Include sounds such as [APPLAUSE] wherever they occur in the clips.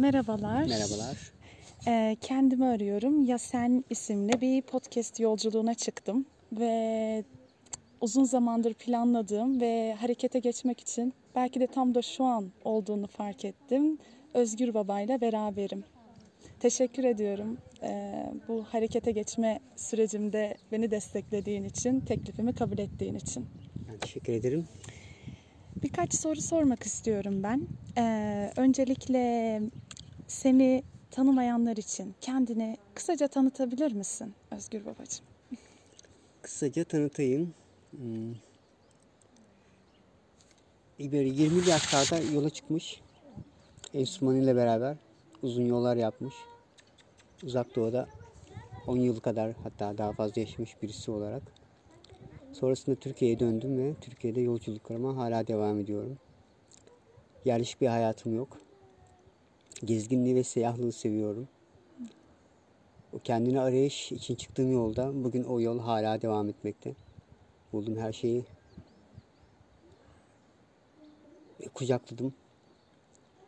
Merhabalar. Merhabalar. Ee, kendimi arıyorum. Ya Sen isimli bir podcast yolculuğuna çıktım ve uzun zamandır planladığım ve harekete geçmek için belki de tam da şu an olduğunu fark ettim. Özgür Baba'yla beraberim. Teşekkür ediyorum ee, bu harekete geçme sürecimde beni desteklediğin için, teklifimi kabul ettiğin için. Ben teşekkür ederim. Birkaç soru sormak istiyorum ben. Ee, öncelikle seni tanımayanlar için kendini kısaca tanıtabilir misin Özgür Babacığım? Kısaca tanıtayım. Hmm. Böyle 20 yaşlarda yola çıkmış. Enstrümanıyla beraber uzun yollar yapmış. Uzak Doğu'da 10 yıl kadar hatta daha fazla yaşamış birisi olarak. Sonrasında Türkiye'ye döndüm ve Türkiye'de yolculuklarıma hala devam ediyorum. Yerleşik bir hayatım yok. Gezginliği ve seyahlığı seviyorum. O kendini arayış için çıktığım yolda bugün o yol hala devam etmekte. Buldum her şeyi kucakladım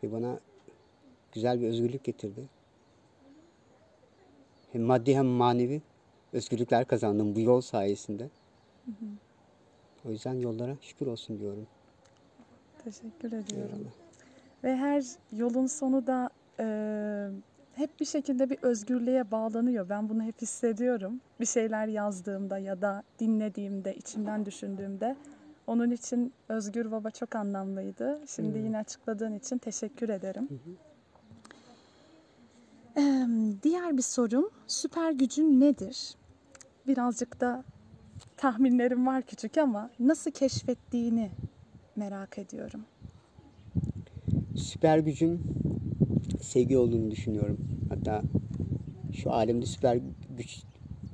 ve bana güzel bir özgürlük getirdi. Hem maddi hem manevi özgürlükler kazandım bu yol sayesinde. Hı hı. O yüzden yollara şükür olsun diyorum. Teşekkür ediyorum. Eyvallah. Ve her yolun sonu da e, hep bir şekilde bir özgürlüğe bağlanıyor. Ben bunu hep hissediyorum. Bir şeyler yazdığımda ya da dinlediğimde, içimden düşündüğümde. Onun için Özgür Baba çok anlamlıydı. Şimdi hmm. yine açıkladığın için teşekkür ederim. Ee, diğer bir sorum, süper gücün nedir? Birazcık da tahminlerim var küçük ama nasıl keşfettiğini merak ediyorum. Süper gücüm sevgi olduğunu düşünüyorum. Hatta şu alemde süper güç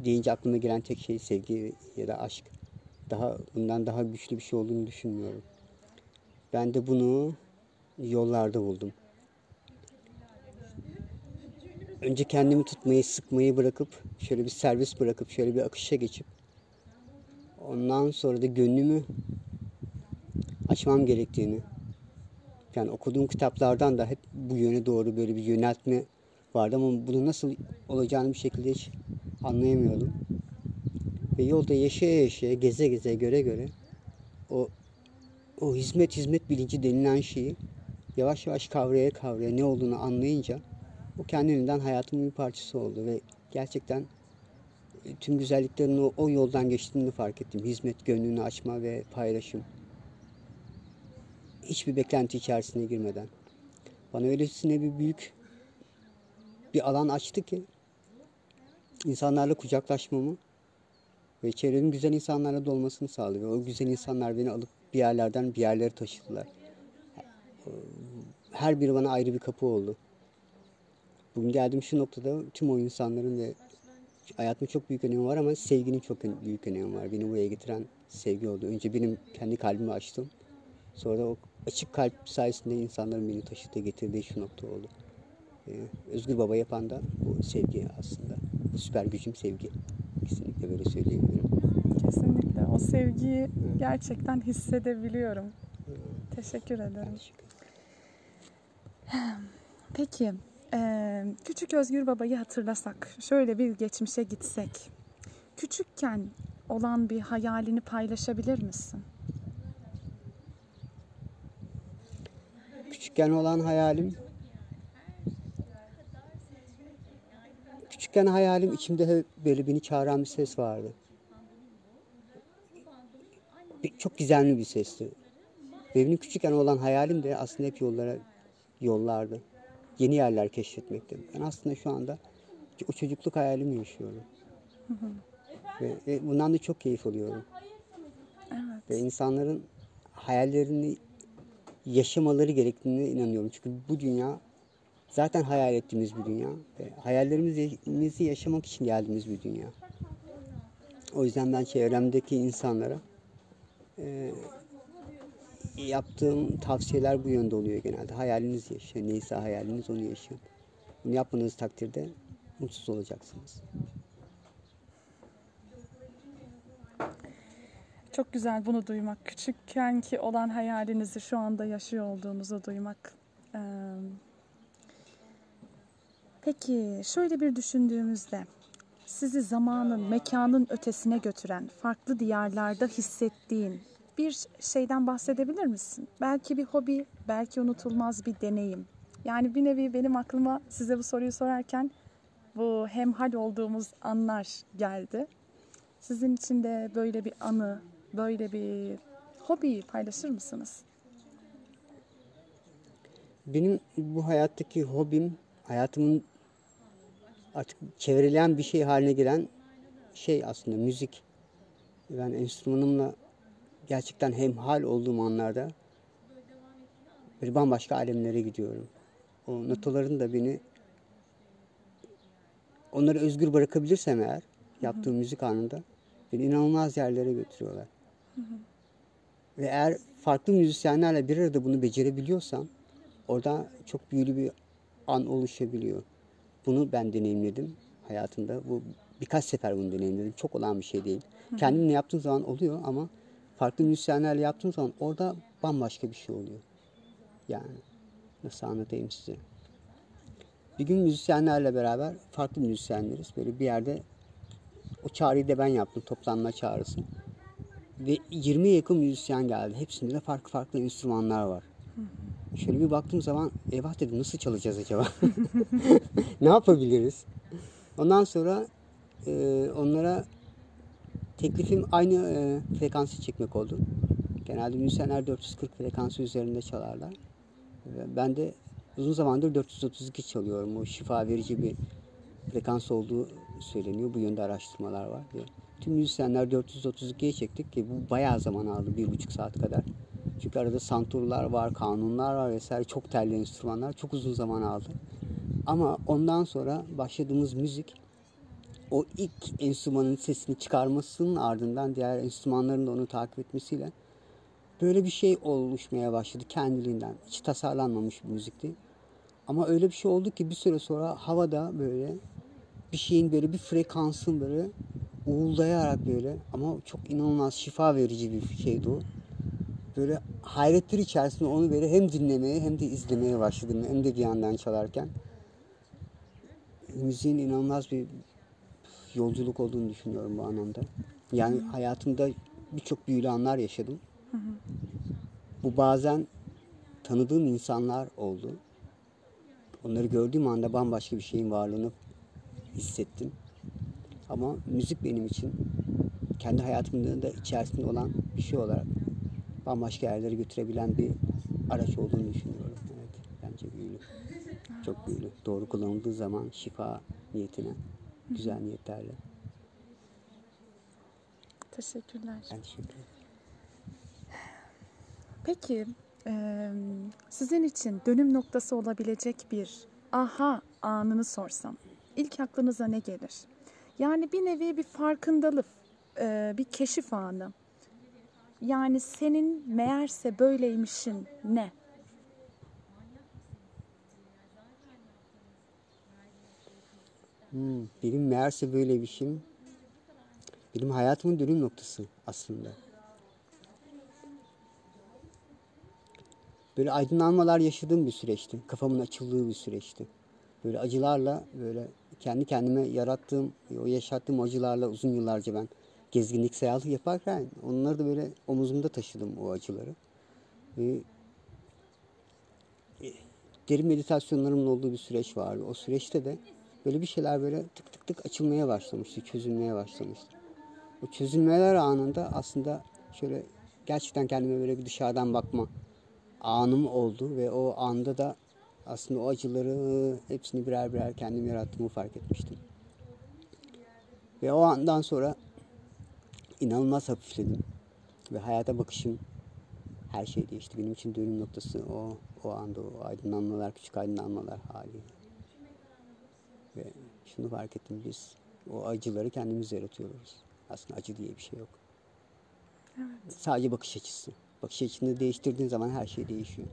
deyince aklıma gelen tek şey sevgi ya da aşk. Daha bundan daha güçlü bir şey olduğunu düşünmüyorum. Ben de bunu yollarda buldum. Önce kendimi tutmayı, sıkmayı bırakıp şöyle bir servis bırakıp şöyle bir akışa geçip ondan sonra da gönlümü açmam gerektiğini yani okuduğum kitaplardan da hep bu yöne doğru böyle bir yöneltme vardı ama bunu nasıl olacağını bir şekilde hiç anlayamıyordum. Ve yolda yaşaya yaşaya, geze geze, göre göre o o hizmet hizmet bilinci denilen şeyi yavaş yavaş kavraya kavraya ne olduğunu anlayınca o kendiliğinden hayatımın bir parçası oldu ve gerçekten tüm güzelliklerin o, yoldan geçtiğini fark ettim. Hizmet gönlünü açma ve paylaşım hiçbir beklenti içerisine girmeden. Bana öylesine bir büyük bir alan açtı ki insanlarla kucaklaşmamı ve çevremin güzel insanlarla dolmasını sağladı. Ve o güzel insanlar beni alıp bir yerlerden bir yerlere taşıdılar. Her biri bana ayrı bir kapı oldu. Bugün geldiğim şu noktada tüm o insanların ve hayatımda çok büyük önemi var ama sevginin çok büyük önemi var. Beni buraya getiren sevgi oldu. Önce benim kendi kalbimi açtım. Sonra o açık kalp sayesinde insanların beni taşıdığı getirdiği şu nokta oldu. Ee, Özgür Baba yapan da bu sevgi aslında. Bu süper gücüm sevgi. Kesinlikle böyle söyleyebilirim. Kesinlikle. O sevgiyi gerçekten hissedebiliyorum. Teşekkür ederim. Teşekkür Peki, e, küçük Özgür Baba'yı hatırlasak, şöyle bir geçmişe gitsek. Küçükken olan bir hayalini paylaşabilir misin? Küçükken olan hayalim Küçükken hayalim içimde hep böyle beni çağıran bir ses vardı. Çok gizemli bir sesti. Benim küçükken olan hayalim de aslında hep yollara yollardı. Yeni yerler keşfetmekti. Ben aslında şu anda o çocukluk hayalimi yaşıyorum. Hı hı. Ve, ve bundan da çok keyif alıyorum. Evet. Ve insanların hayallerini yaşamaları gerektiğine inanıyorum. Çünkü bu dünya zaten hayal ettiğimiz bir dünya. Ve hayallerimizi yaşamak için geldiğimiz bir dünya. O yüzden ben çevremdeki insanlara e, yaptığım tavsiyeler bu yönde oluyor genelde. Hayaliniz yaşayın. Neyse hayaliniz onu yaşayın. Bunu yapmanız takdirde mutsuz olacaksınız. Çok güzel bunu duymak. Küçükken ki olan hayalinizi şu anda yaşıyor olduğunuzu duymak. Peki şöyle bir düşündüğümüzde sizi zamanın, mekanın ötesine götüren, farklı diyarlarda hissettiğin bir şeyden bahsedebilir misin? Belki bir hobi, belki unutulmaz bir deneyim. Yani bir nevi benim aklıma size bu soruyu sorarken bu hemhal olduğumuz anlar geldi. Sizin için de böyle bir anı, böyle bir hobi paylaşır mısınız? Benim bu hayattaki hobim, hayatımın artık çevrilen bir şey haline gelen şey aslında müzik. Ben enstrümanımla gerçekten hemhal olduğum anlarda böyle bambaşka alemlere gidiyorum. O notaların da beni onları özgür bırakabilirsem eğer yaptığım müzik anında beni inanılmaz yerlere götürüyorlar. Ve eğer farklı müzisyenlerle bir arada bunu becerebiliyorsam orada çok büyülü bir an oluşabiliyor. Bunu ben deneyimledim hayatımda. Bu birkaç sefer bunu deneyimledim. Çok olan bir şey değil. Kendimle yaptığım zaman oluyor ama farklı müzisyenlerle yaptığım zaman orada bambaşka bir şey oluyor. Yani nasıl anlatayım size? Bir gün müzisyenlerle beraber farklı müzisyenleriz. Böyle bir yerde o çağrıyı da ben yaptım. Toplanma çağrısı. Ve 20'ye yakın müzisyen geldi. Hepsinde de farklı farklı enstrümanlar var. Şöyle bir baktığım zaman eyvah dedim nasıl çalacağız acaba? [LAUGHS] ne yapabiliriz? Ondan sonra e, onlara teklifim aynı e, frekansı çekmek oldu. Genelde müzisyenler 440 frekansı üzerinde çalarlar. Ve ben de uzun zamandır 432 çalıyorum. O şifa verici bir frekans olduğu söyleniyor. Bu yönde araştırmalar var. Ve tüm müzisyenler 432'ye çektik ki bu bayağı zaman aldı. Bir buçuk saat kadar. Çünkü arada santurlar var, kanunlar var vesaire. Çok telli enstrümanlar. Çok uzun zaman aldı. Ama ondan sonra başladığımız müzik o ilk enstrümanın sesini çıkarmasının ardından diğer enstrümanların da onu takip etmesiyle böyle bir şey oluşmaya başladı kendiliğinden. Hiç tasarlanmamış bir müzikti. Ama öyle bir şey oldu ki bir süre sonra havada böyle bir şeyin böyle bir frekansın böyle uğuldayarak böyle ama çok inanılmaz şifa verici bir şeydi o. Böyle hayretler içerisinde onu böyle hem dinlemeye hem de izlemeye başladım. Hem de bir yandan çalarken. Müziğin inanılmaz bir yolculuk olduğunu düşünüyorum bu anlamda. Yani hayatımda birçok büyülü anlar yaşadım. Bu bazen tanıdığım insanlar oldu. Onları gördüğüm anda bambaşka bir şeyin varlığını hissettim. Ama müzik benim için kendi hayatımda da içerisinde olan bir şey olarak bambaşka yerlere götürebilen bir araç olduğunu düşünüyorum. Evet, bence büyülü. Çok büyülü. Doğru kullanıldığı zaman şifa niyetine, güzel niyetlerle. Teşekkürler. Ben teşekkür ederim. Peki e, sizin için dönüm noktası olabilecek bir aha anını sorsam ilk aklınıza ne gelir? Yani bir nevi bir farkındalık, e, bir keşif anı. Yani senin meğerse böyleymişin ne? Hmm, benim meğerse böyle bir şeyim. Benim hayatımın dönüm noktası aslında. Böyle aydınlanmalar yaşadığım bir süreçti. Kafamın açıldığı bir süreçti. Böyle acılarla böyle kendi kendime yarattığım, o yaşattığım acılarla uzun yıllarca ben gezginlik seyahati yaparken onları da böyle omuzumda taşıdım o acıları. Ve e, derin meditasyonlarımın olduğu bir süreç vardı. O süreçte de böyle bir şeyler böyle tık tık tık açılmaya başlamıştı, çözülmeye başlamıştı. O çözülmeler anında aslında şöyle gerçekten kendime böyle bir dışarıdan bakma anım oldu ve o anda da aslında o acıları hepsini birer birer kendim yarattığımı fark etmiştim. Ve o andan sonra inanılmaz hafifledim. Ve hayata bakışım her şey değişti. Benim için dönüm noktası o, o anda o aydınlanmalar, küçük aydınlanmalar hali. Ve şunu fark ettim biz o acıları kendimiz yaratıyoruz. Aslında acı diye bir şey yok. Evet. Sadece bakış açısı. Bakış açını değiştirdiğin zaman her şey değişiyor.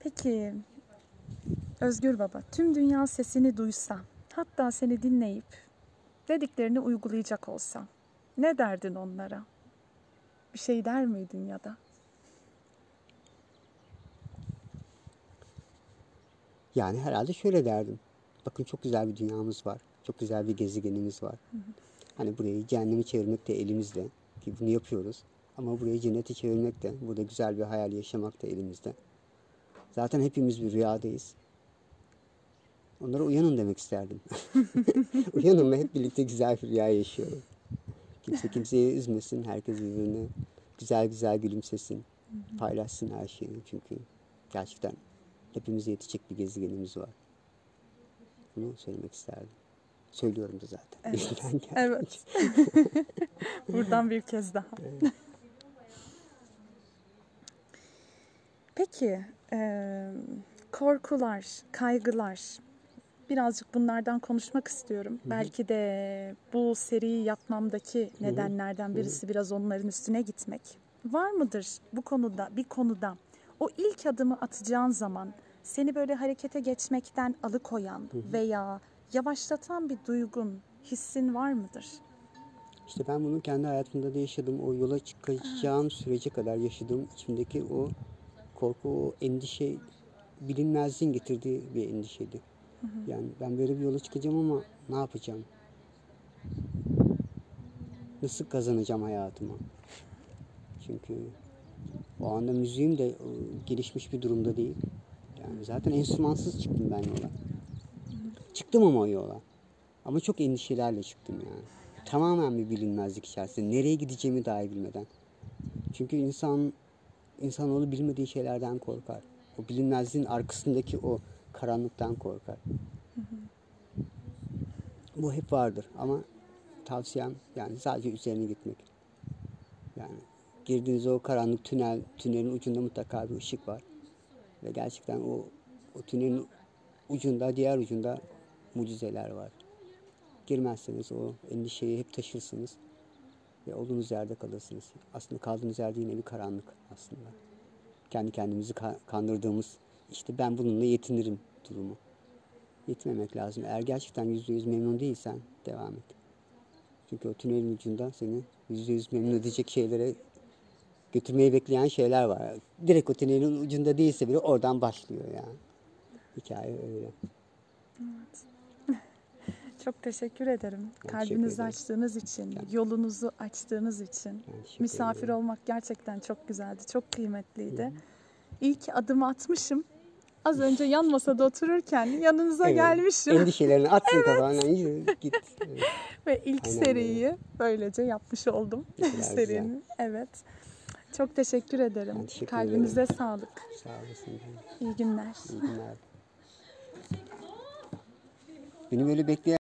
Peki Özgür Baba tüm dünya sesini duysa hatta seni dinleyip dediklerini uygulayacak olsa ne derdin onlara? Bir şey der miydin ya da? Yani herhalde şöyle derdim. Bakın çok güzel bir dünyamız var. Çok güzel bir gezegenimiz var. Hani burayı cehenneme çevirmek de elimizde. Ki bunu yapıyoruz. Ama burayı cennete çevirmek de, burada güzel bir hayal yaşamak da elimizde. Zaten hepimiz bir rüyadayız. Onlara uyanın demek isterdim. [LAUGHS] uyanın ve hep birlikte güzel bir rüya yaşayalım. Kimse kimseyi üzmesin, herkes birbirine güzel güzel gülümsesin, paylaşsın her şeyi. Çünkü gerçekten hepimize yetecek bir gezegenimiz var. Bunu söylemek isterdim. Söylüyorum da zaten. Geldiğince. Evet. [LAUGHS] [LAUGHS] Buradan bir kez daha. Peki, e, korkular, kaygılar, birazcık bunlardan konuşmak istiyorum. Belki de bu seriyi yapmamdaki nedenlerden birisi biraz onların üstüne gitmek. Var mıdır bu konuda, bir konuda o ilk adımı atacağın zaman seni böyle harekete geçmekten alıkoyan veya yavaşlatan bir duygun, hissin var mıdır? İşte ben bunu kendi hayatımda da yaşadım. O yola çıkacağım sürece kadar yaşadığım içimdeki o korku, o endişe bilinmezliğin getirdiği bir endişeydi. Yani ben böyle bir yola çıkacağım ama ne yapacağım? Nasıl kazanacağım hayatımı? Çünkü o anda müziğim de e, gelişmiş bir durumda değil. Yani zaten enstrümansız çıktım ben yola. Çıktım ama yola. Ama çok endişelerle çıktım yani. Tamamen bir bilinmezlik içerisinde. Nereye gideceğimi dahi bilmeden. Çünkü insan insanoğlu bilmediği şeylerden korkar. O bilinmezliğin arkasındaki o karanlıktan korkar. Bu hep vardır ama tavsiyem yani sadece üzerine gitmek. Yani girdiğiniz o karanlık tünel, tünelin ucunda mutlaka bir ışık var. Ve gerçekten o, o tünelin ucunda, diğer ucunda mucizeler var. Girmezseniz o endişeyi hep taşırsınız ve olduğunuz yerde kalırsınız. Aslında kaldığınız yerde yine bir karanlık aslında. Kendi kendimizi ka- kandırdığımız işte ben bununla yetinirim durumu. Yetinmemek lazım. Eğer gerçekten yüzde yüz memnun değilsen devam et. Çünkü o tünelin ucunda seni yüzde yüz memnun edecek şeylere götürmeyi bekleyen şeyler var. Direkt o tünelin ucunda değilse bile oradan başlıyor yani. Hikaye öyle. [LAUGHS] Çok teşekkür ederim. Ben Kalbinizi ederim. açtığınız için, yolunuzu açtığınız için. Misafir ederim. olmak gerçekten çok güzeldi, çok kıymetliydi. İyi ki adımı atmışım. Az önce yan masada [LAUGHS] otururken yanınıza Evet. gelmişim Endişelerini attın [LAUGHS] kafandan yürü git. Evet. ve ilk Aynen seriyi böylece yapmış oldum. Serinin. Evet. Çok teşekkür ederim. Ben teşekkür Kalbinize sağlık. Sağ olasın. İyi günler. İyi günler. Beni böyle bekleyen